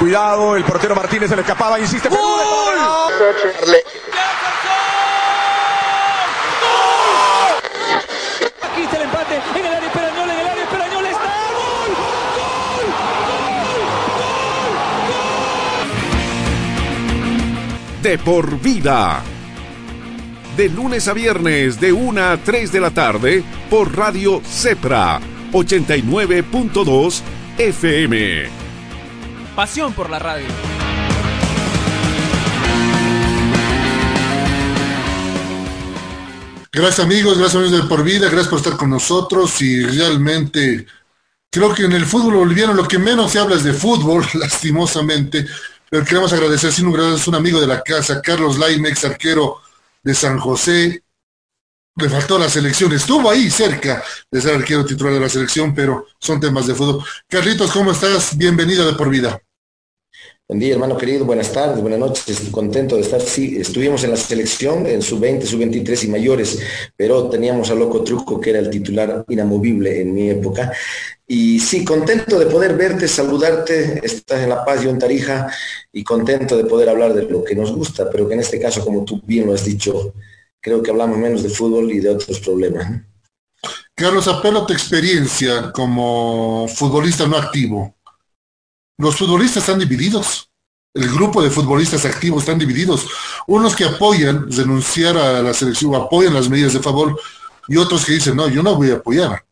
Cuidado, el portero Martínez se le escapaba, insiste. ¡Gol! Aquí está el empate en el área Esperañol, en el área Esperañol está. ¡Gol! De por vida. De lunes a viernes, de 1 a 3 de la tarde, por Radio Cepra, 89.2 FM. Pasión por la radio. Gracias amigos, gracias amigos de por vida, gracias por estar con nosotros y realmente creo que en el fútbol boliviano lo que menos se habla es de fútbol, lastimosamente, pero queremos agradecer sin lugar a un amigo de la casa, Carlos Laime, ex arquero de San José, le faltó la selección, estuvo ahí cerca de ser arquero titular de la selección, pero son temas de fútbol. Carlitos, ¿cómo estás? Bienvenido de por vida. Buen día, hermano querido, buenas tardes, buenas noches, contento de estar, sí, estuvimos en la selección, en sub-20, sub-23 y mayores, pero teníamos a Loco Truco, que era el titular inamovible en mi época, y sí, contento de poder verte, saludarte, estás en La Paz, yo en Tarija, y contento de poder hablar de lo que nos gusta, pero que en este caso, como tú bien lo has dicho, creo que hablamos menos de fútbol y de otros problemas. Carlos, apelo a tu experiencia como futbolista no activo. Los futbolistas están divididos. El grupo de futbolistas activos están divididos. Unos que apoyan renunciar a la selección, apoyan las medidas de favor, y otros que dicen, no, yo no voy a apoyar.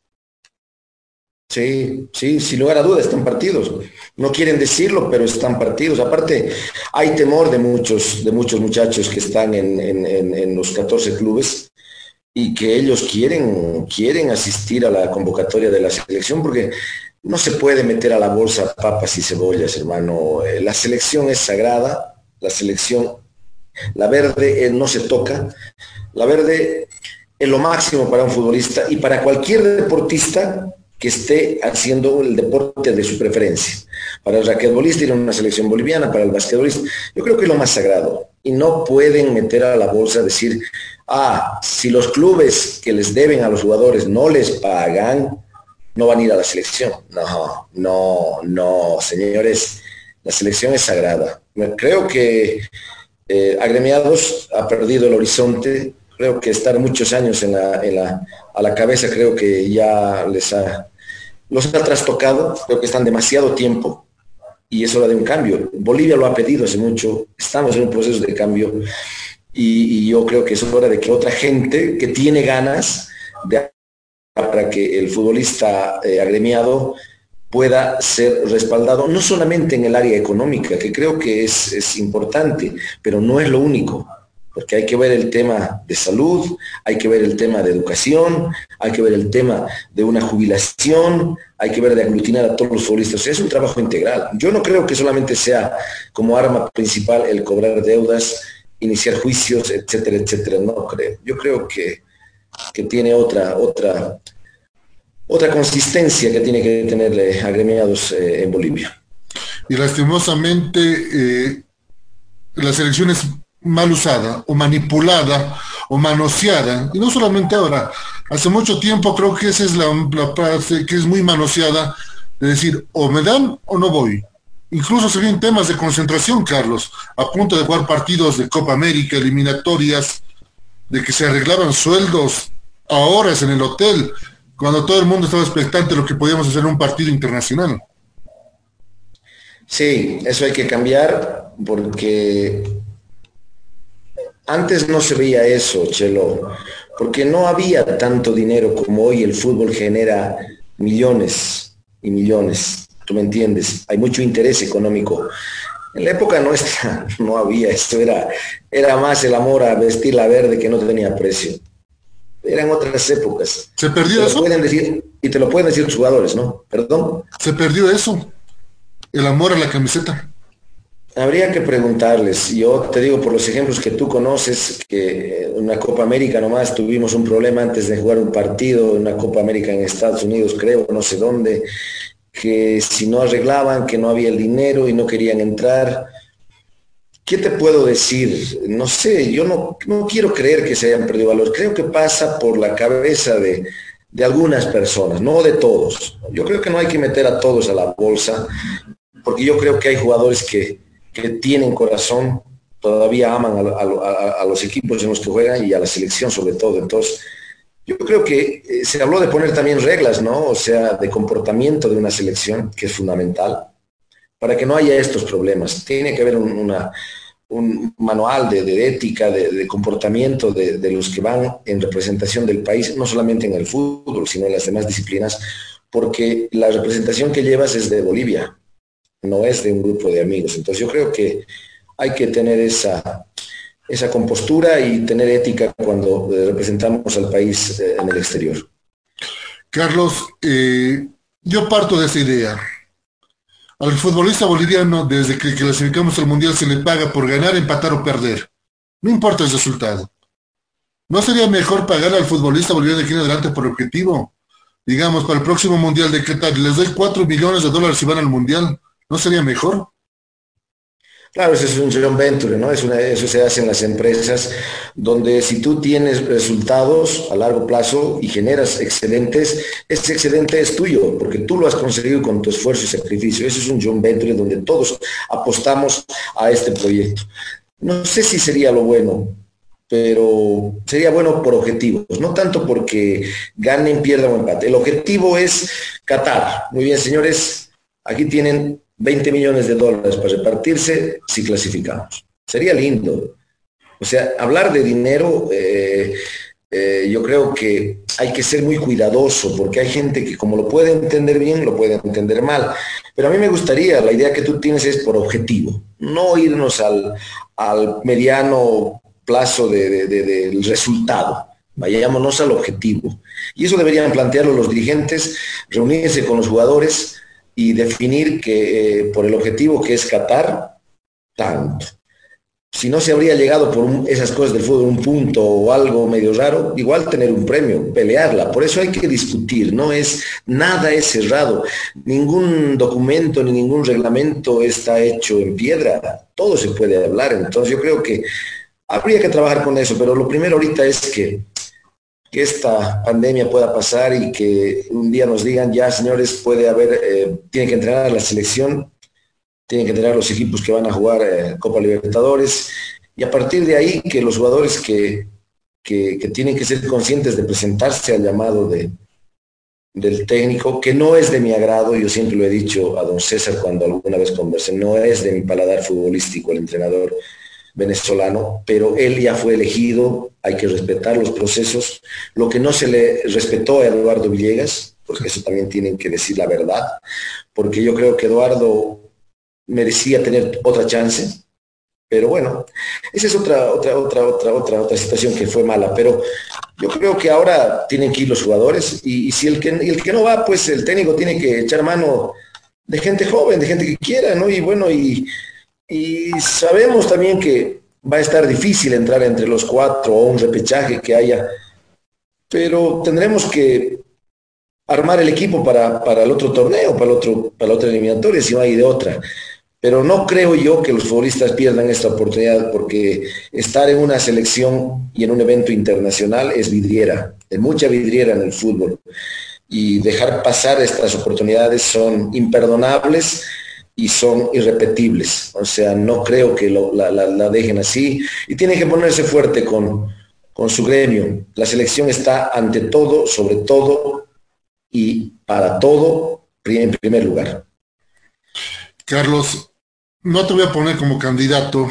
Sí, sí, sin lugar a dudas están partidos. No quieren decirlo, pero están partidos. Aparte, hay temor de muchos, de muchos muchachos que están en, los 14 clubes y que ellos quieren, quieren asistir a la convocatoria de la selección porque no se puede meter a la bolsa papas y cebollas, hermano. Eh, La selección es sagrada, la selección, la verde eh, no se toca. La verde es lo máximo para un futbolista y para cualquier deportista que esté haciendo el deporte de su preferencia. Para el raquetbolista ir a una selección boliviana, para el basquetbolista, yo creo que es lo más sagrado. Y no pueden meter a la bolsa decir, ah, si los clubes que les deben a los jugadores no les pagan, no van a ir a la selección. No, no, no, señores, la selección es sagrada. Creo que eh, Agremiados ha perdido el horizonte, creo que estar muchos años a la cabeza creo que ya les ha, los ha trastocado, creo que están demasiado tiempo y es hora de un cambio. Bolivia lo ha pedido hace mucho, estamos en un proceso de cambio y, y yo creo que es hora de que otra gente que tiene ganas de para que el futbolista eh, agremiado pueda ser respaldado, no solamente en el área económica, que creo que es, es, importante, pero no es lo único, porque hay que ver el tema de salud, hay que ver el tema de educación, hay que ver el tema de una jubilación, hay que ver de aglutinar a todos los futbolistas, es un trabajo integral. Yo no creo que solamente sea como arma principal el cobrar deudas, iniciar juicios, etcétera, etcétera, no creo. Yo creo que que tiene otra, otra, otra consistencia que tiene que tener agremiados eh, en Bolivia. Y lastimosamente eh, la selección es mal usada o manipulada o manoseada, y no solamente ahora, hace mucho tiempo creo que esa es la, parte que es muy manoseada de decir o me dan o no voy. Incluso se ven temas de concentración, Carlos, a punto de jugar partidos de Copa América, eliminatorias, de que se arreglaban sueldos a horas en el hotel, cuando todo el mundo estaba expectante lo que podíamos hacer en un partido internacional. Sí, eso hay que cambiar porque antes no se veía eso, Chelo, porque no había tanto dinero como hoy el fútbol genera millones y millones, tú me entiendes, hay mucho interés económico. En la época nuestra no había esto, era, era más el amor a vestir la verde que no tenía precio. Eran otras épocas. ¿Se perdió eso? Pueden decir, y te lo pueden decir los jugadores, ¿no? Perdón. ¿Se perdió eso? El amor a la camiseta. Habría que preguntarles. Yo te digo por los ejemplos que tú conoces, que una Copa América nomás tuvimos un problema antes de jugar un partido, una Copa América en Estados Unidos, creo, no sé dónde, que si no arreglaban, que no había el dinero y no querían entrar. ¿Qué te puedo decir? No sé, yo no, no quiero creer que se hayan perdido valor. Creo que pasa por la cabeza de, de algunas personas, no de todos. Yo creo que no hay que meter a todos a la bolsa porque yo creo que hay jugadores que, que tienen corazón, todavía aman a, los equipos en los que juegan y a la selección sobre todo. Entonces, yo creo que eh, se habló de poner también reglas, ¿no? O sea, de comportamiento de una selección, que es fundamental, para que no haya estos problemas. Tiene que haber un, un manual de, ética, de, comportamiento de, los que van en representación del país, no solamente en el fútbol, sino en las demás disciplinas, porque la representación que llevas es de Bolivia, no es de un grupo de amigos. Entonces yo creo que hay que tener esa, esa compostura y tener ética cuando representamos al país eh, en el exterior. Carlos, eh, yo parto de esa idea. Al futbolista boliviano, desde que clasificamos al Mundial, se le paga por ganar, empatar o perder. No importa el resultado. ¿No sería mejor pagar al futbolista boliviano de aquí en adelante por objetivo? Digamos, para el próximo Mundial de qué tal, les doy cuatro millones de dólares si van al Mundial. ¿No sería mejor? Claro, eso es un joint venture, ¿no? Es eso se hace en las empresas donde si tú tienes resultados a largo plazo y generas excedentes, ese excedente es tuyo porque tú lo has conseguido con tu esfuerzo y sacrificio. Eso es un joint venture donde todos apostamos a este proyecto. No sé si sería lo bueno, pero sería bueno por objetivos, no tanto porque ganen, pierdan o empate. El objetivo es Qatar. Muy bien, señores, aquí tienen 20 millones de dólares para repartirse si clasificamos. Sería lindo. O sea, hablar de dinero, eh, eh, yo creo que hay que ser muy cuidadoso porque hay gente que como lo puede entender bien, lo puede entender mal. Pero a mí me gustaría, la idea que tú tienes es por objetivo, no irnos al, mediano plazo del resultado. Vayámonos al objetivo. Y eso deberían plantearlo los dirigentes, reunirse con los jugadores, y definir que eh, por el objetivo que es Qatar, tanto. Si no se habría llegado por esas cosas del fútbol, un punto o algo medio raro, igual tener un premio, pelearla. Por eso hay que discutir, no es, nada es cerrado. Ningún documento ni ningún reglamento está hecho en piedra. Todo se puede hablar. Entonces yo creo que habría que trabajar con eso, pero lo primero ahorita es que que esta pandemia pueda pasar y que un día nos digan, ya señores, puede haber, eh, tiene que entrenar la selección, tienen que entrenar los equipos que van a jugar eh, Copa Libertadores, y a partir de ahí que los jugadores que, que, tienen que ser conscientes de presentarse al llamado de, del técnico, que no es de mi agrado, yo siempre lo he dicho a don César cuando alguna vez conversé, no es de mi paladar futbolístico el entrenador venezolano, pero él ya fue elegido, hay que respetar los procesos. Lo que no se le respetó a Eduardo Villegas, porque eso también tienen que decir la verdad, porque yo creo que Eduardo merecía tener otra chance, pero bueno, esa es otra, otra, otra, otra, otra, otra situación que fue mala, pero yo creo que ahora tienen que ir los jugadores y, si el que, el que no va, pues el técnico tiene que echar mano de gente joven, de gente que quiera, ¿no? Y bueno, y y sabemos también que va a estar difícil entrar entre los cuatro o un repechaje que haya, pero tendremos que armar el equipo para, el otro torneo, para, el otro, para la otra eliminatoria, si no hay de otra. Pero no creo yo que los futbolistas pierdan esta oportunidad porque estar en una selección y en un evento internacional es vidriera, es mucha vidriera en el fútbol. Y dejar pasar estas oportunidades son imperdonables y son irrepetibles. O sea, no creo que la, dejen así y tienen que ponerse fuerte con, con su gremio. La selección está ante todo, sobre todo y para todo en primer lugar. Carlos, no te voy a poner como candidato,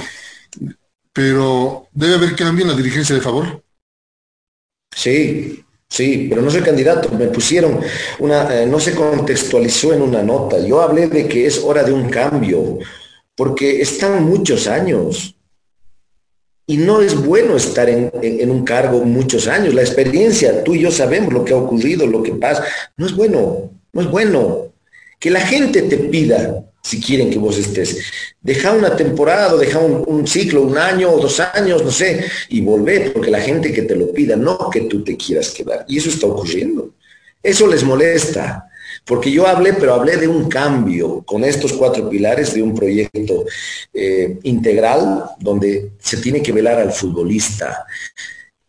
pero debe haber cambio en la dirigencia de favor. Sí, Sí, pero no soy candidato. Me pusieron una, eh, no se contextualizó en una nota. Yo hablé de que es hora de un cambio, porque están muchos años. Y no es bueno estar en, en, un cargo muchos años. La experiencia, tú y yo sabemos lo que ha ocurrido, lo que pasa. No es bueno, no es bueno. Que la gente te pida si quieren que vos estés. Deja una temporada, deja un, ciclo, un año o dos años, no sé, y volver, porque la gente que te lo pida, no que tú te quieras quedar. Y eso está ocurriendo. Eso les molesta, porque yo hablé, pero hablé de un cambio con estos cuatro pilares de un proyecto eh, integral donde se tiene que velar al futbolista.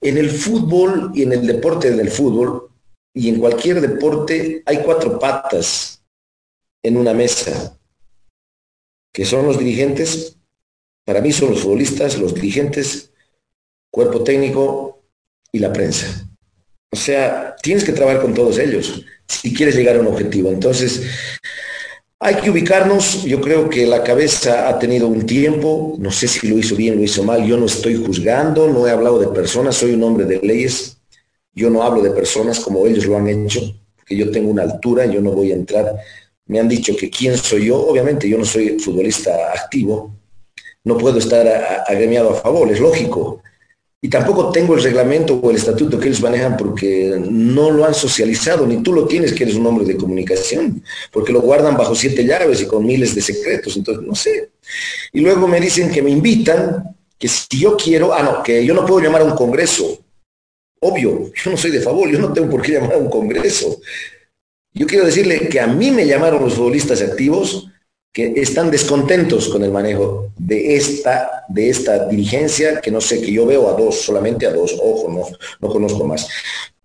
En el fútbol y en el deporte del fútbol y en cualquier deporte hay cuatro patas en una mesa que son los dirigentes, para mí son los futbolistas, los dirigentes, cuerpo técnico y la prensa. O sea, tienes que trabajar con todos ellos si quieres llegar a un objetivo. Entonces, hay que ubicarnos, yo creo que la cabeza ha tenido un tiempo, no sé si lo hizo bien, lo hizo mal, yo no estoy juzgando, no he hablado de personas, soy un hombre de leyes, yo no hablo de personas como ellos lo han hecho, porque yo tengo una altura, yo no voy a entrar. Me han dicho que quién soy yo, obviamente yo no soy futbolista activo, no puedo estar agremiado a favor, es lógico. Y tampoco tengo el reglamento o el estatuto que ellos manejan porque no lo han socializado, ni tú lo tienes que eres un hombre de comunicación, porque lo guardan bajo siete llaves y con miles de secretos, entonces no sé. Y luego me dicen que me invitan, que si yo quiero, ah, no, que yo no puedo llamar a un congreso. Obvio, yo no soy de favor, yo no tengo por qué llamar a un congreso. Yo quiero decirle que a mí me llamaron los futbolistas activos que están descontentos con el manejo de esta, de esta dirigencia, que no sé, que yo veo a dos, solamente a dos, ojo, no, no conozco más.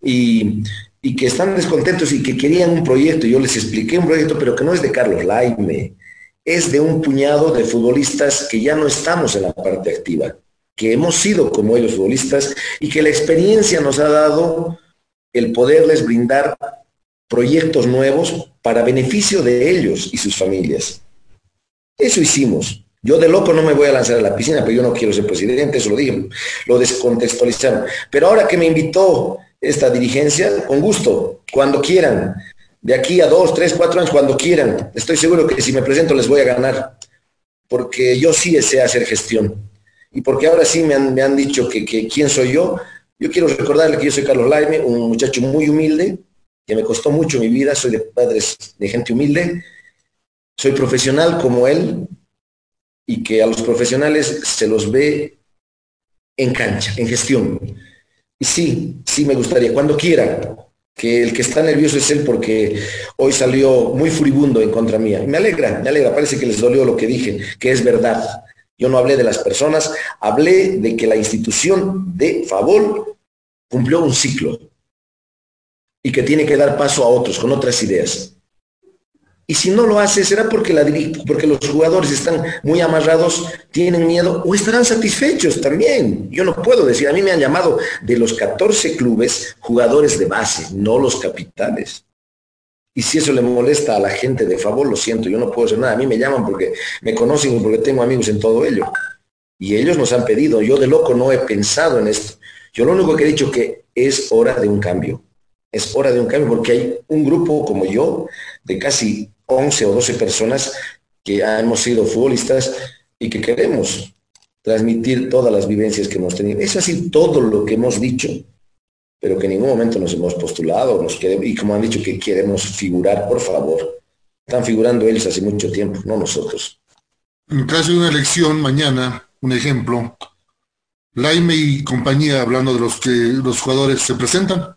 Y, y que están descontentos y que querían un proyecto. Yo les expliqué un proyecto, pero que no es de Carlos Laime, es de un puñado de futbolistas que ya no estamos en la parte activa, que hemos sido como ellos futbolistas y que la experiencia nos ha dado el poderles brindar proyectos nuevos para beneficio de ellos y sus familias. Eso hicimos. Yo de loco no me voy a lanzar a la piscina, pero yo no quiero ser presidente, eso lo dije, lo descontextualizaron. Pero ahora que me invitó esta dirigencia, con gusto, cuando quieran, de aquí a dos, tres, cuatro años, cuando quieran, estoy seguro que si me presento les voy a ganar, porque yo sí sé hacer gestión. Y porque ahora sí me han, dicho que, que, quién soy yo, yo quiero recordarle que yo soy Carlos Laime, un muchacho muy humilde, que me costó mucho mi vida, soy de padres de gente humilde, soy profesional como él y que a los profesionales se los ve en cancha, en gestión. Y sí, sí me gustaría, cuando quiera, que el que está nervioso es él porque hoy salió muy furibundo en contra mía. Me alegra, me alegra, parece que les dolió lo que dije, que es verdad. Yo no hablé de las personas, hablé de que la institución de Favol cumplió un ciclo y que tiene que dar paso a otros con otras ideas. Y si no lo hace, será porque, la, porque los jugadores están muy amarrados, tienen miedo o estarán satisfechos también. Yo no puedo decir, a mí me han llamado de los 14 clubes jugadores de base, no los capitales. Y si eso le molesta a la gente de favor, lo siento, yo no puedo hacer nada. A mí me llaman porque me conocen y porque tengo amigos en todo ello. Y ellos nos han pedido, yo de loco no he pensado en esto. Yo lo único que he dicho que es hora de un cambio. Es hora de un cambio porque hay un grupo como yo de casi 11 o 12 personas que hemos sido futbolistas y que queremos transmitir todas las vivencias que hemos tenido. Es así todo lo que hemos dicho, pero que en ningún momento nos hemos postulado, nos y como han dicho que queremos figurar, por favor. Están figurando ellos hace mucho tiempo, no nosotros. En caso de una elección mañana, un ejemplo, Laime y compañía, hablando de los que los jugadores se presentan,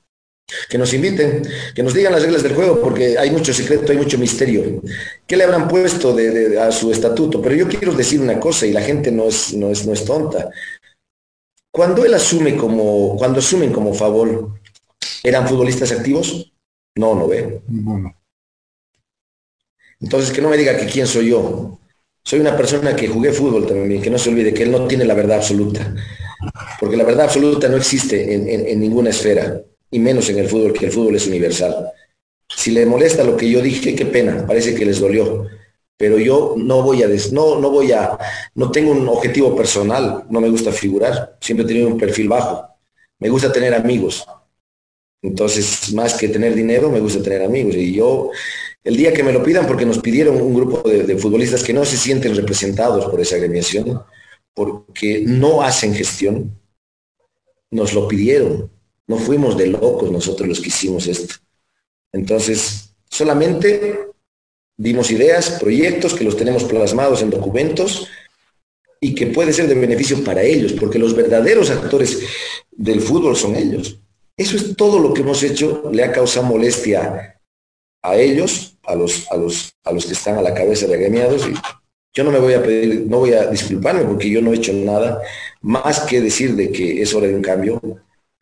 que nos inviten, que nos digan las reglas del juego, porque hay mucho secreto, hay mucho misterio. ¿Qué le habrán puesto a su estatuto? Pero yo quiero decir una cosa, y la gente no es, no es, no es tonta. Cuando él asume como, cuando asumen como favor, ¿eran futbolistas activos? No, no ve. Entonces, que no me diga que quién soy yo. Soy una persona que jugué fútbol también, que no se olvide que él no tiene la verdad absoluta. Porque la verdad absoluta no existe en ninguna esfera y menos en el fútbol, que el fútbol es universal. Si le molesta lo que yo dije, qué pena, parece que les dolió. Pero yo no voy a, no, no voy a, no tengo un objetivo personal, no me gusta figurar, siempre he tenido un perfil bajo. Me gusta tener amigos. Entonces, más que tener dinero, me gusta tener amigos. Y yo, el día que me lo pidan, porque nos pidieron un grupo de, de futbolistas que no se sienten representados por esa agremiación, porque no hacen gestión, nos lo pidieron no fuimos de locos nosotros los que hicimos esto. Entonces, solamente dimos ideas, proyectos que los tenemos plasmados en documentos y que puede ser de beneficio para ellos, porque los verdaderos actores del fútbol son ellos. Eso es todo lo que hemos hecho, le ha causado molestia a ellos, a los, a los, a los que están a la cabeza de agremiados, y yo no me voy a pedir, no voy a disculparme porque yo no he hecho nada más que decir de que es hora de un cambio,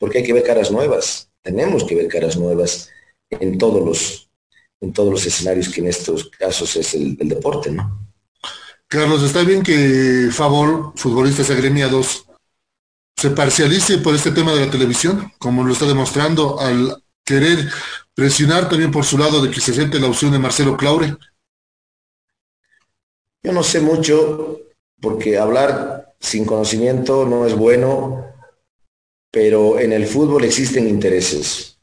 porque hay que ver caras nuevas, tenemos que ver caras nuevas en todos los, en todos los escenarios que en estos casos es el, deporte, ¿no? Carlos, está bien que Favor, futbolistas agremiados, se parcialice por este tema de la televisión, como lo está demostrando al querer presionar también por su lado de que se siente la opción de Marcelo Claure. Yo no sé mucho, porque hablar sin conocimiento no es bueno, pero en el fútbol existen intereses.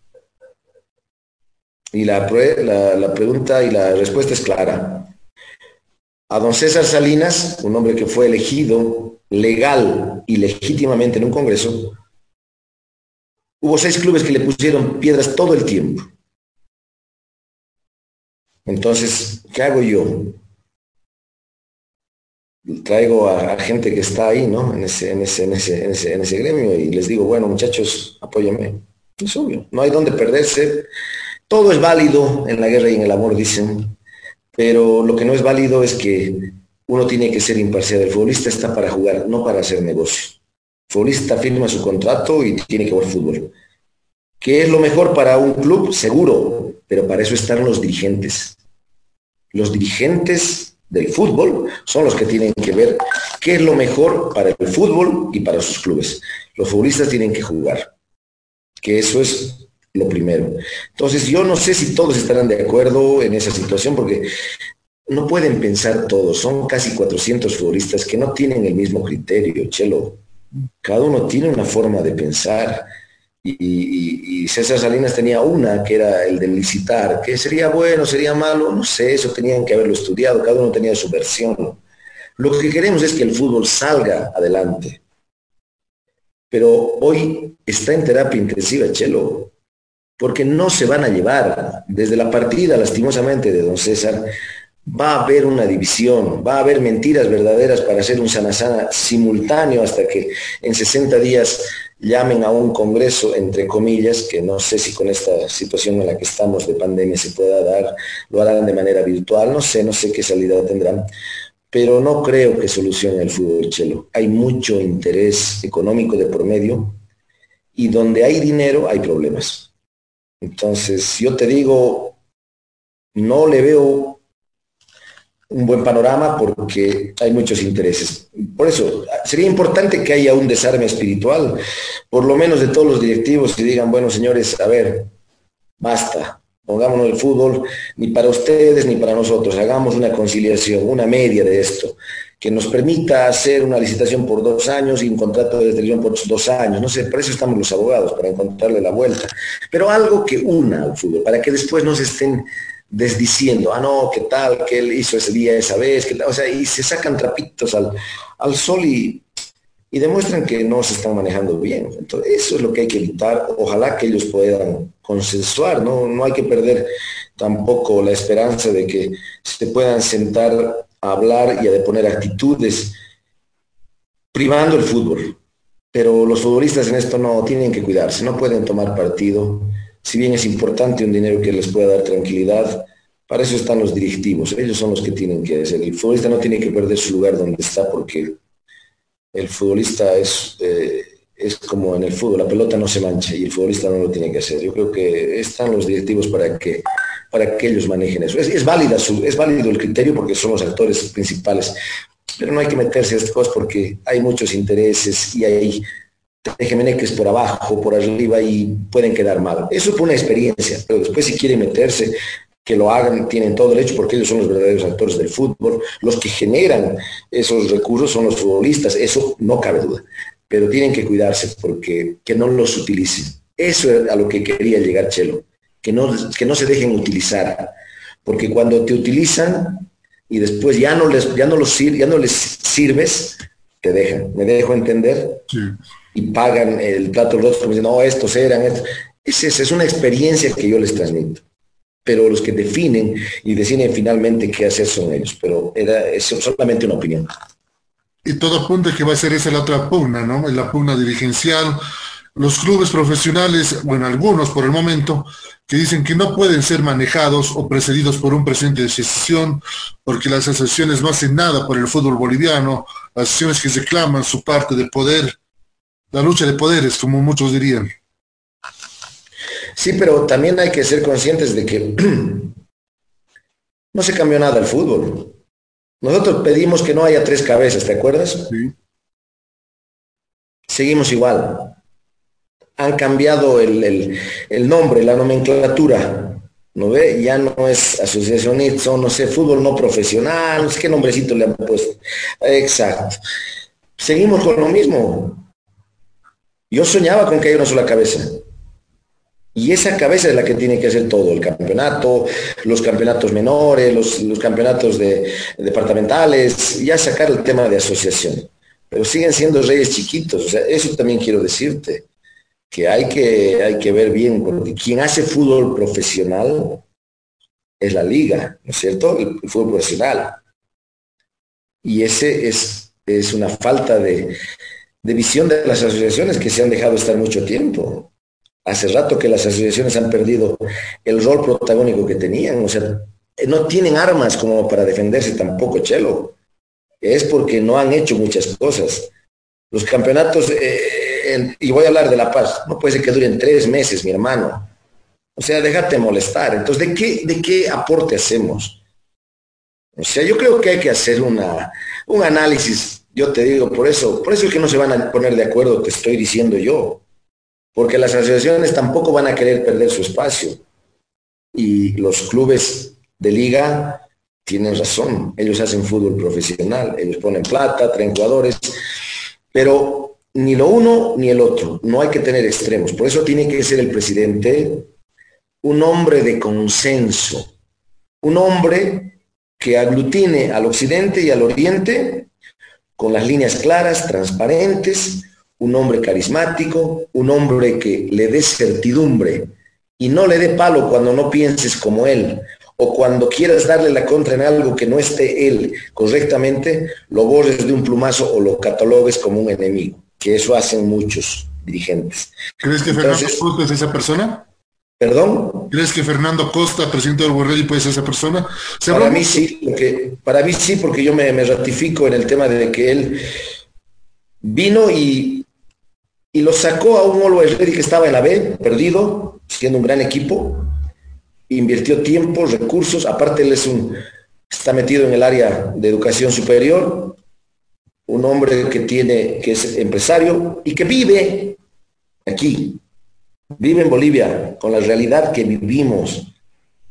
Y la, pregunta y la respuesta es clara. A don César Salinas, un hombre que fue elegido legal y legítimamente en un congreso, hubo seis clubes que le pusieron piedras todo el tiempo. Entonces, ¿qué hago yo? Traigo a, gente que está ahí, ¿no? En ese, en ese, en ese, en ese, en ese gremio y les digo, bueno, muchachos, apóyame. Es obvio, no hay donde perderse. Todo es válido en la guerra y en el amor, dicen, pero lo que no es válido es que uno tiene que ser imparcial. El futbolista está para jugar, no para hacer negocio. El futbolista firma su contrato y tiene que jugar fútbol. ¿Qué es lo mejor para un club? Seguro, pero para eso están los dirigentes. Los dirigentes del fútbol son los que tienen que ver qué es lo mejor para el fútbol y para sus clubes. Los futbolistas tienen que jugar, que eso es lo primero. Entonces yo no sé si todos estarán de acuerdo en esa situación porque no pueden pensar todos, son casi 400 futbolistas que no tienen el mismo criterio, Chelo. Cada uno tiene una forma de pensar y, César Salinas tenía una, que era el de licitar, que sería bueno, sería malo, no sé, eso tenían que haberlo estudiado, cada uno tenía su versión. Lo que queremos es que el fútbol salga adelante. Pero hoy está en terapia intensiva, Chelo, porque no se van a llevar. Desde la partida, lastimosamente, de don César, va a haber una división, va a haber mentiras verdaderas para hacer un sana simultáneo hasta que en 60 días llamen a un congreso, entre comillas, que no sé si con esta situación en la que estamos de pandemia se pueda dar, lo harán de manera virtual, no sé, no sé qué salida tendrán, pero no creo que solucione el fútbol chelo. Hay mucho interés económico de promedio y donde hay dinero hay problemas. Entonces, yo te digo, no le veo un buen panorama porque hay muchos intereses. Por eso, sería importante que haya un desarme espiritual, por lo menos de todos los directivos, que digan, bueno, señores, a ver, basta, pongámonos el fútbol, ni para ustedes ni para nosotros, hagamos una conciliación, una media de esto, que nos permita hacer una licitación por dos años y un contrato de televisión por dos años. No sé, por eso estamos los abogados, para encontrarle la vuelta. Pero algo que una al fútbol, para que después no se estén desdiciendo, ah, no, qué tal, que él hizo ese día esa vez, qué o sea, y se sacan trapitos al, al sol y, y demuestran que no se están manejando bien. Entonces, eso es lo que hay que evitar. Ojalá que ellos puedan consensuar, ¿no? No hay que perder tampoco la esperanza de que se puedan sentar a hablar y a deponer actitudes privando el fútbol. Pero los futbolistas en esto no tienen que cuidarse, no pueden tomar partido si bien es importante un dinero que les pueda dar tranquilidad, para eso están los directivos, ellos son los que tienen que hacer. El futbolista no tiene que perder su lugar donde está porque el futbolista es, eh, es como en el fútbol, la pelota no se mancha y el futbolista no lo tiene que hacer. Yo creo que están los directivos para que, para que ellos manejen eso. Es, es, su, es válido el criterio porque son los actores principales, pero no hay que meterse a estas cosas porque hay muchos intereses y hay es por abajo, por arriba y pueden quedar mal. Eso fue una experiencia, pero después si quieren meterse, que lo hagan, tienen todo derecho porque ellos son los verdaderos actores del fútbol. Los que generan esos recursos son los futbolistas, eso no cabe duda. Pero tienen que cuidarse porque que no los utilicen. Eso es a lo que quería llegar Chelo, que no, que no se dejen utilizar. Porque cuando te utilizan y después ya no les, ya no los, ya no les sirves, te dejan. ¿Me dejo entender? Sí y pagan el plato roto como dicen, no, estos eran, estos. Es, es una experiencia que yo les transmito. Pero los que definen y deciden finalmente qué hacer son ellos. Pero era es solamente una opinión. Y todo apunta que va a ser esa la otra pugna, ¿no? La pugna dirigencial. Los clubes profesionales, bueno, algunos por el momento, que dicen que no pueden ser manejados o precedidos por un presidente de asociación, porque las asociaciones no hacen nada por el fútbol boliviano, las asociaciones que reclaman su parte de poder la lucha de poderes, como muchos dirían. Sí, pero también hay que ser conscientes de que no se cambió nada el fútbol. Nosotros pedimos que no haya tres cabezas, ¿te acuerdas? Sí. Seguimos igual. Han cambiado el, el nombre, la nomenclatura. ¿No ve? Ya no es asociación ITSO, no sé, fútbol no profesional, no sé qué nombrecito le han puesto. Exacto. Seguimos con lo mismo. Yo soñaba con que haya una sola cabeza. Y esa cabeza es la que tiene que hacer todo, el campeonato, los campeonatos menores, los, campeonatos de, departamentales, ya sacar el tema de asociación. Pero siguen siendo reyes chiquitos, o sea, eso también quiero decirte, que hay que, hay que ver bien, porque quien hace fútbol profesional es la liga, ¿no es cierto? El, fútbol profesional. Y ese es, es una falta de, de visión de las asociaciones que se han dejado estar mucho tiempo hace rato que las asociaciones han perdido el rol protagónico que tenían, o sea, no tienen armas como para defenderse tampoco, Chelo. Es porque no han hecho muchas cosas. Los campeonatos, eh, y voy a hablar de La Paz, no puede ser que duren tres meses, mi hermano. O sea, déjate molestar. Entonces, ¿de qué, de qué aporte hacemos? O sea, yo creo que hay que hacer una, un análisis, yo te digo, por eso, por eso es que no se van a poner de acuerdo, te estoy diciendo yo. Porque las asociaciones tampoco van a querer perder su espacio. Y los clubes de liga tienen razón, ellos hacen fútbol profesional, ellos ponen plata, traen jugadores, pero ni lo uno ni el otro, no hay que tener extremos. Por eso tiene que ser el presidente un hombre de consenso, un hombre que aglutine al occidente y al oriente con las líneas claras, transparentes, un hombre carismático, un hombre que le dé certidumbre y no le dé palo cuando no pienses como él o cuando quieras darle la contra en algo que no esté él correctamente, lo borres de un plumazo o lo catalogues como un enemigo, que eso hacen muchos dirigentes. ¿Crees que Fernando Costa es esa persona? ¿Perdón? ¿Crees que Fernando Costa, presidente del Borrelli, puede ser esa persona? Para mí sí, porque, para mí sí, porque yo me, me ratifico en el tema de que él vino y y lo sacó a un Always Ready que estaba en la B, perdido, siendo un gran equipo, invirtió tiempo, recursos, aparte él es un, está metido en el área de educación superior, un hombre que tiene, que es empresario y que vive aquí, vive en Bolivia, con la realidad que vivimos,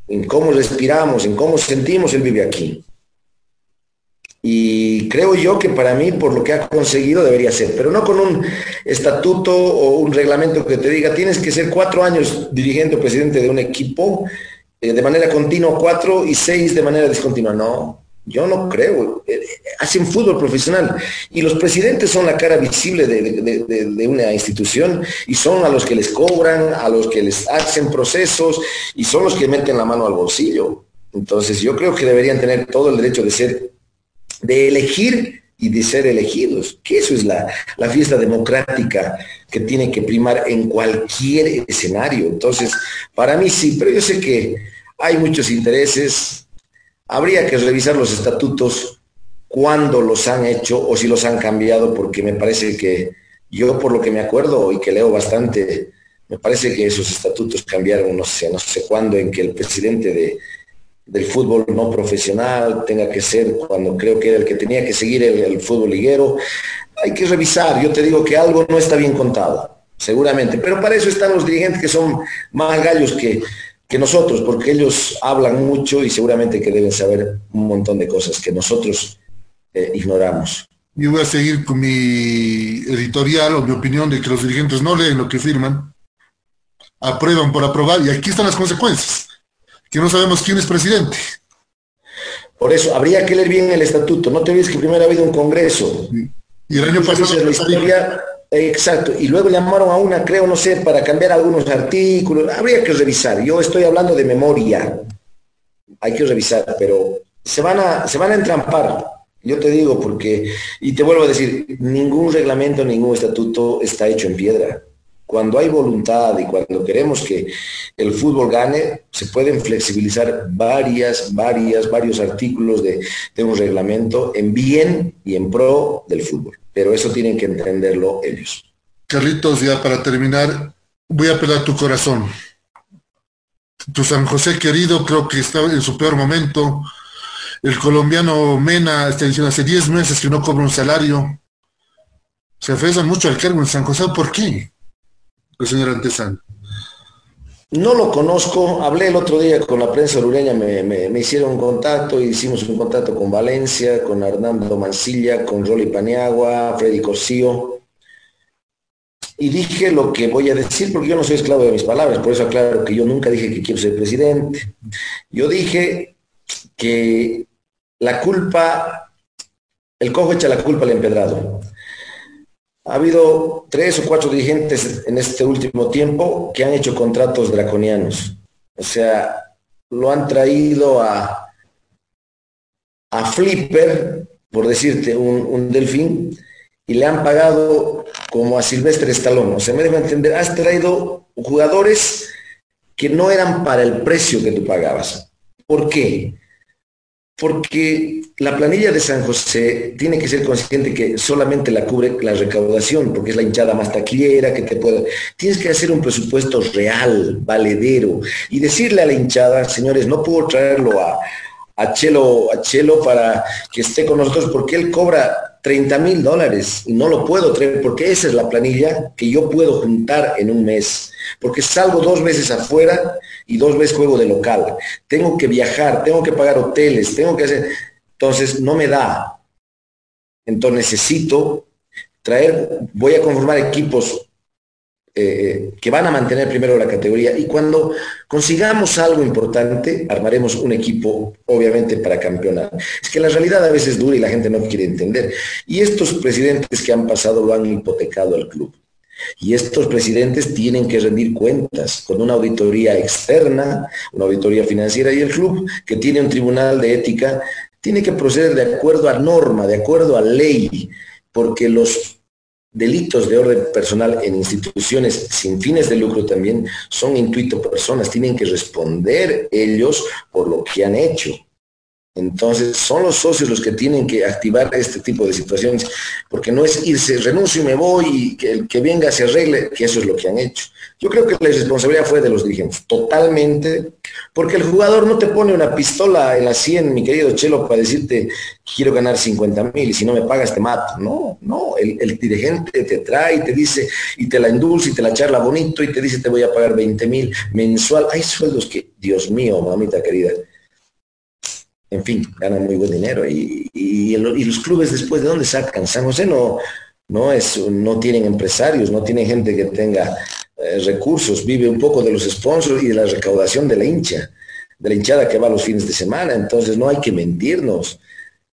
en cómo respiramos, en cómo sentimos, él vive aquí. Y creo yo que para mí, por lo que ha conseguido, debería ser, pero no con un estatuto o un reglamento que te diga, tienes que ser cuatro años dirigente o presidente de un equipo eh, de manera continua, cuatro y seis de manera discontinua. No, yo no creo. Eh, hacen fútbol profesional y los presidentes son la cara visible de, una institución y son a los que les cobran, a los que les hacen procesos y son los que meten la mano al bolsillo. Entonces yo creo que deberían tener todo el derecho de ser de elegir y de ser elegidos, que eso es la, fiesta democrática que tiene que primar en cualquier escenario. Entonces, para mí sí, pero yo sé que hay muchos intereses, habría que revisar los estatutos cuándo los han hecho o si los han cambiado, porque me parece que yo por lo que me acuerdo y que leo bastante, me parece que esos estatutos cambiaron, no sé, no sé cuándo, en que el presidente de, del fútbol no profesional tenga que ser cuando creo que era el que tenía que seguir el, fútbol liguero. Hay que revisar, yo te digo que algo no está bien contado, seguramente, pero para eso están los dirigentes que son más gallos que, que nosotros, porque ellos hablan mucho y seguramente que deben saber un montón de cosas que nosotros eh, ignoramos. Yo voy a seguir con mi editorial o mi opinión de que los dirigentes no leen lo que firman, aprueban por aprobar y aquí están las consecuencias que no sabemos quién es presidente. Por eso, habría que leer bien el estatuto. No te olvides que primero ha habido un congreso. Y el año pasado... La historia, exacto. Y luego llamaron a una, creo, no sé, para cambiar algunos artículos. Habría que revisar. Yo estoy hablando de memoria. Hay que revisar, pero se van a, se van a entrampar. Yo te digo porque, y te vuelvo a decir, ningún reglamento, ningún estatuto está hecho en piedra. Cuando hay voluntad y cuando queremos que el fútbol gane, se pueden flexibilizar varias, varias, varios artículos de, un reglamento en bien y en pro del fútbol. Pero eso tienen que entenderlo ellos. Carlitos, ya para terminar, voy a apelar tu corazón. Tu San José querido creo que está en su peor momento. el colombiano Mena está diciendo hace 10 meses que no cobra un salario. Se aferran mucho al cargo en San José. ¿Por qué? El señor Antesana. No lo conozco, hablé el otro día con la prensa orureña, me, me, hicieron un contacto, hicimos un contacto con Valencia, con Hernando Mancilla, con Rolly Paniagua, Freddy Cosío, y dije lo que voy a decir porque yo no soy esclavo de mis palabras, por eso aclaro que yo nunca dije que quiero ser presidente. Yo dije que la culpa, el cojo echa la culpa al empedrado. Ha habido tres o cuatro dirigentes en este último tiempo que han hecho contratos draconianos. O sea, lo han traído a, a Flipper, por decirte, un, delfín, y le han pagado como a Silvestre Stallone. O sea, me debo entender, has traído jugadores que no eran para el precio que tú pagabas. ¿Por qué? Porque la planilla de San José tiene que ser consciente que solamente la cubre la recaudación, porque es la hinchada más taquillera que te puede. Tienes que hacer un presupuesto real, valedero, y decirle a la hinchada, señores, no puedo traerlo a, a Chelo, a Chelo para que esté con nosotros, porque él cobra 30 mil dólares y no lo puedo traer, porque esa es la planilla que yo puedo juntar en un mes porque salgo dos veces afuera y dos veces juego de local. Tengo que viajar, tengo que pagar hoteles, tengo que hacer... Entonces, no me da. Entonces necesito traer, voy a conformar equipos eh, que van a mantener primero la categoría y cuando consigamos algo importante, armaremos un equipo, obviamente, para campeonar. Es que la realidad a veces dura y la gente no quiere entender. Y estos presidentes que han pasado lo han hipotecado al club. Y estos presidentes tienen que rendir cuentas con una auditoría externa, una auditoría financiera y el club, que tiene un tribunal de ética, tiene que proceder de acuerdo a norma, de acuerdo a ley, porque los delitos de orden personal en instituciones sin fines de lucro también son intuito personas, tienen que responder ellos por lo que han hecho. Entonces, son los socios los que tienen que activar este tipo de situaciones, porque no es irse, renuncio y me voy y que el que venga se arregle, que eso es lo que han hecho. Yo creo que la responsabilidad fue de los dirigentes, totalmente, porque el jugador no te pone una pistola en la 100, mi querido Chelo, para decirte, quiero ganar 50 mil y si no me pagas te mato. No, no, el, dirigente te trae y te dice, y te la endulce y te la charla bonito y te dice, te voy a pagar 20 mil mensual. Hay sueldos que, Dios mío, mamita querida, en fin, ganan muy buen dinero. Y, los clubes después, ¿de dónde sacan? San José no, no, es, no tienen empresarios, no tienen gente que tenga eh, recursos, vive un poco de los sponsors y de la recaudación de la hincha, de la hinchada que va los fines de semana. Entonces no hay que mentirnos.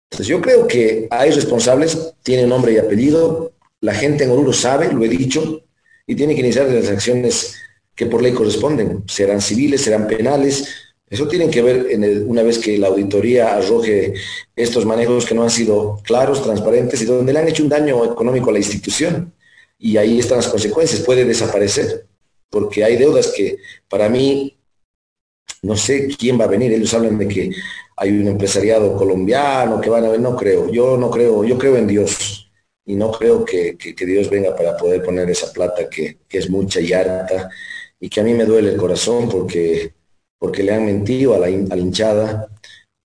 Entonces yo creo que hay responsables, tienen nombre y apellido, la gente en Oruro sabe, lo he dicho, y tiene que iniciar las acciones que por ley corresponden. Serán civiles, serán penales, eso tiene que ver en una vez que la auditoría arroje estos manejos que no han sido claros, transparentes y donde le han hecho un daño económico a la institución. Y ahí están las consecuencias, puede desaparecer, porque hay deudas que para mí, no sé quién va a venir, ellos hablan de que hay un empresariado colombiano que van a ver, no creo, yo no creo, yo creo en Dios. Y no creo que, Dios venga para poder poner esa plata que, que es mucha y harta y que a mí me duele el corazón porque porque le han mentido a la, hinchada,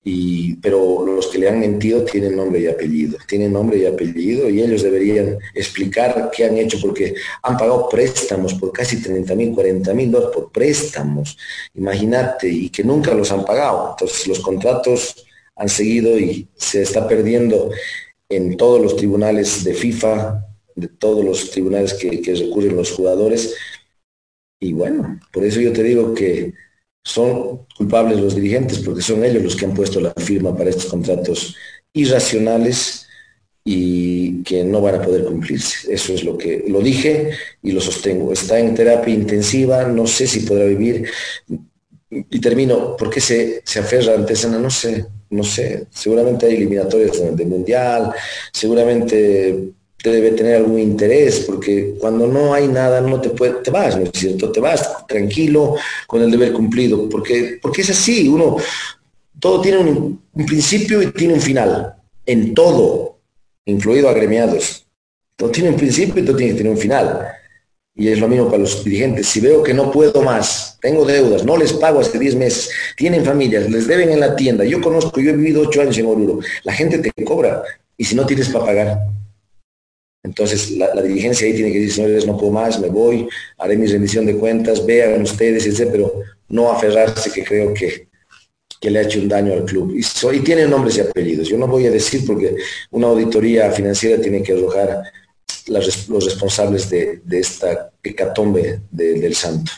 y, pero los que le han mentido tienen nombre y apellido, tienen nombre y apellido y ellos deberían explicar qué han hecho porque han pagado préstamos por casi 30 mil, 40 mil dólares por préstamos, imagínate, y que nunca los han pagado. Entonces los contratos han seguido y se está perdiendo en todos los tribunales de FIFA, de todos los tribunales que, que recurren los jugadores. Y bueno, por eso yo te digo que son culpables los dirigentes porque son ellos los que han puesto la firma para estos contratos irracionales y que no van a poder cumplirse. Eso es lo que lo dije y lo sostengo. Está en terapia intensiva, no sé si podrá vivir. Y termino, ¿por qué se, se aferra ante esa? No sé, no sé. Seguramente hay eliminatorias de mundial, seguramente debe tener algún interés, porque cuando no hay nada no te puede, te vas, ¿no es cierto? Te vas tranquilo con el deber cumplido, porque, porque es así, uno, todo tiene un, principio y tiene un final, en todo, incluido agremiados. Todo tiene un principio y todo tiene que tener un final. Y es lo mismo para los dirigentes. Si veo que no puedo más, tengo deudas, no les pago hace 10 meses, tienen familias, les deben en la tienda. Yo conozco, yo he vivido 8 años en Oruro. La gente te cobra y si no tienes para pagar. Entonces la, dirigencia ahí tiene que decir, señores, no puedo más, me voy, haré mi rendición de cuentas, vean ustedes, etc. Pero no aferrarse que creo que, que le ha hecho un daño al club. Y, tiene nombres y apellidos. Yo no voy a decir porque una auditoría financiera tiene que arrojar los responsables de, esta hecatombe del santo.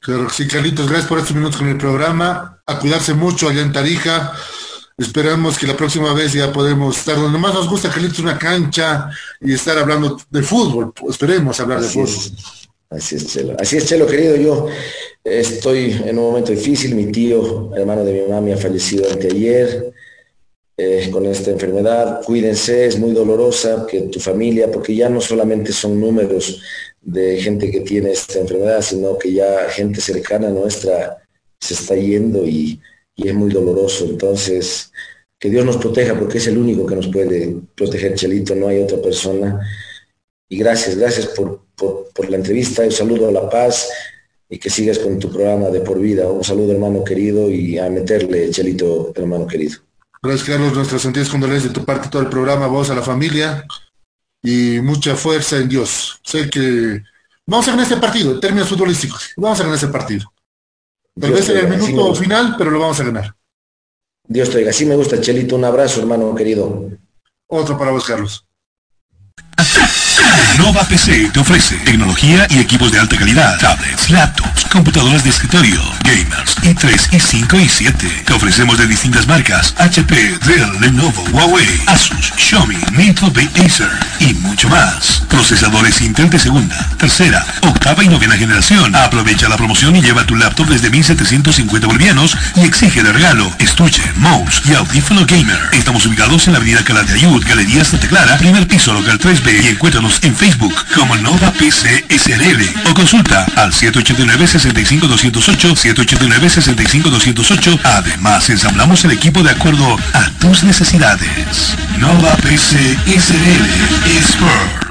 Claro, sí, Carlitos, gracias por estos minutos con el programa. A cuidarse mucho allá en Tarija. Esperamos que la próxima vez ya podemos estar donde más nos gusta, Carlitos, una cancha y estar hablando de fútbol. Esperemos hablar de fútbol. Así es, Chelo. Así es, Chelo, querido. Yo estoy en un momento difícil. Mi tío, hermano de mi mamá, ha fallecido anteayer. Eh, con esta enfermedad. Cuídense, es muy dolorosa que tu familia, porque ya no solamente son números de gente que tiene esta enfermedad, sino que ya gente cercana nuestra se está yendo y, es muy doloroso. Entonces, que Dios nos proteja, porque es el único que nos puede proteger, Chelito, no hay otra persona. Y gracias, gracias por, por la entrevista, un saludo a La Paz y que sigas con tu programa de por vida. Un saludo, hermano querido, y a meterle, Chelito, hermano querido. Gracias, Carlos. Nuestras sentidas condolencias de tu parte, todo el programa, vos a la familia y mucha fuerza en Dios. Sé que vamos a ganar este partido, en términos futbolísticos. Vamos a ganar este partido. Tal vez en el minuto final, pero lo vamos a ganar. Dios te oiga. Así me gusta, Chelito. Un abrazo, hermano querido. Otro para vos, Carlos. Nova PC te ofrece tecnología y equipos de alta calidad, tablets, laptops, computadoras de escritorio, gamers, i3, i5 y 7. Te ofrecemos de distintas marcas, HP, Dell, Lenovo, Huawei, Asus, Xiaomi, Bay Acer y mucho más. Procesadores Intel de segunda, tercera, octava y novena generación. Aprovecha la promoción y lleva tu laptop desde 1750 bolivianos y exige de regalo estuche, mouse y audífono gamer. Estamos ubicados en la avenida Cala de Ayud, Galerías de Clara, primer piso local 3B y encuéntranos en Facebook como Nova PC SRL o consulta al 789-65208, 789-65208. Además, ensamblamos el equipo de acuerdo a tus necesidades. Nova PC SRL Experts.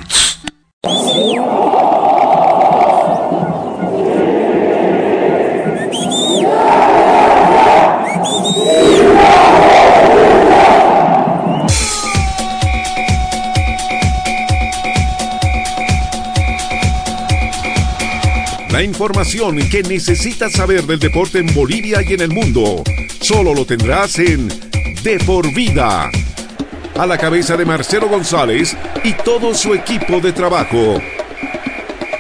Información que necesitas saber del deporte en Bolivia y en el mundo, solo lo tendrás en De por Vida. A la cabeza de Marcelo González y todo su equipo de trabajo.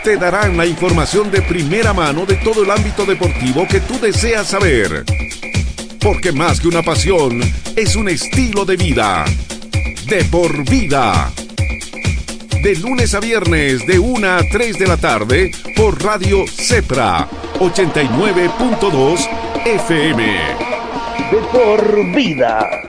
Te darán la información de primera mano de todo el ámbito deportivo que tú deseas saber. Porque más que una pasión, es un estilo de vida. De por vida de lunes a viernes de 1 a 3 de la tarde por Radio Cepra 89.2 FM. De por vida.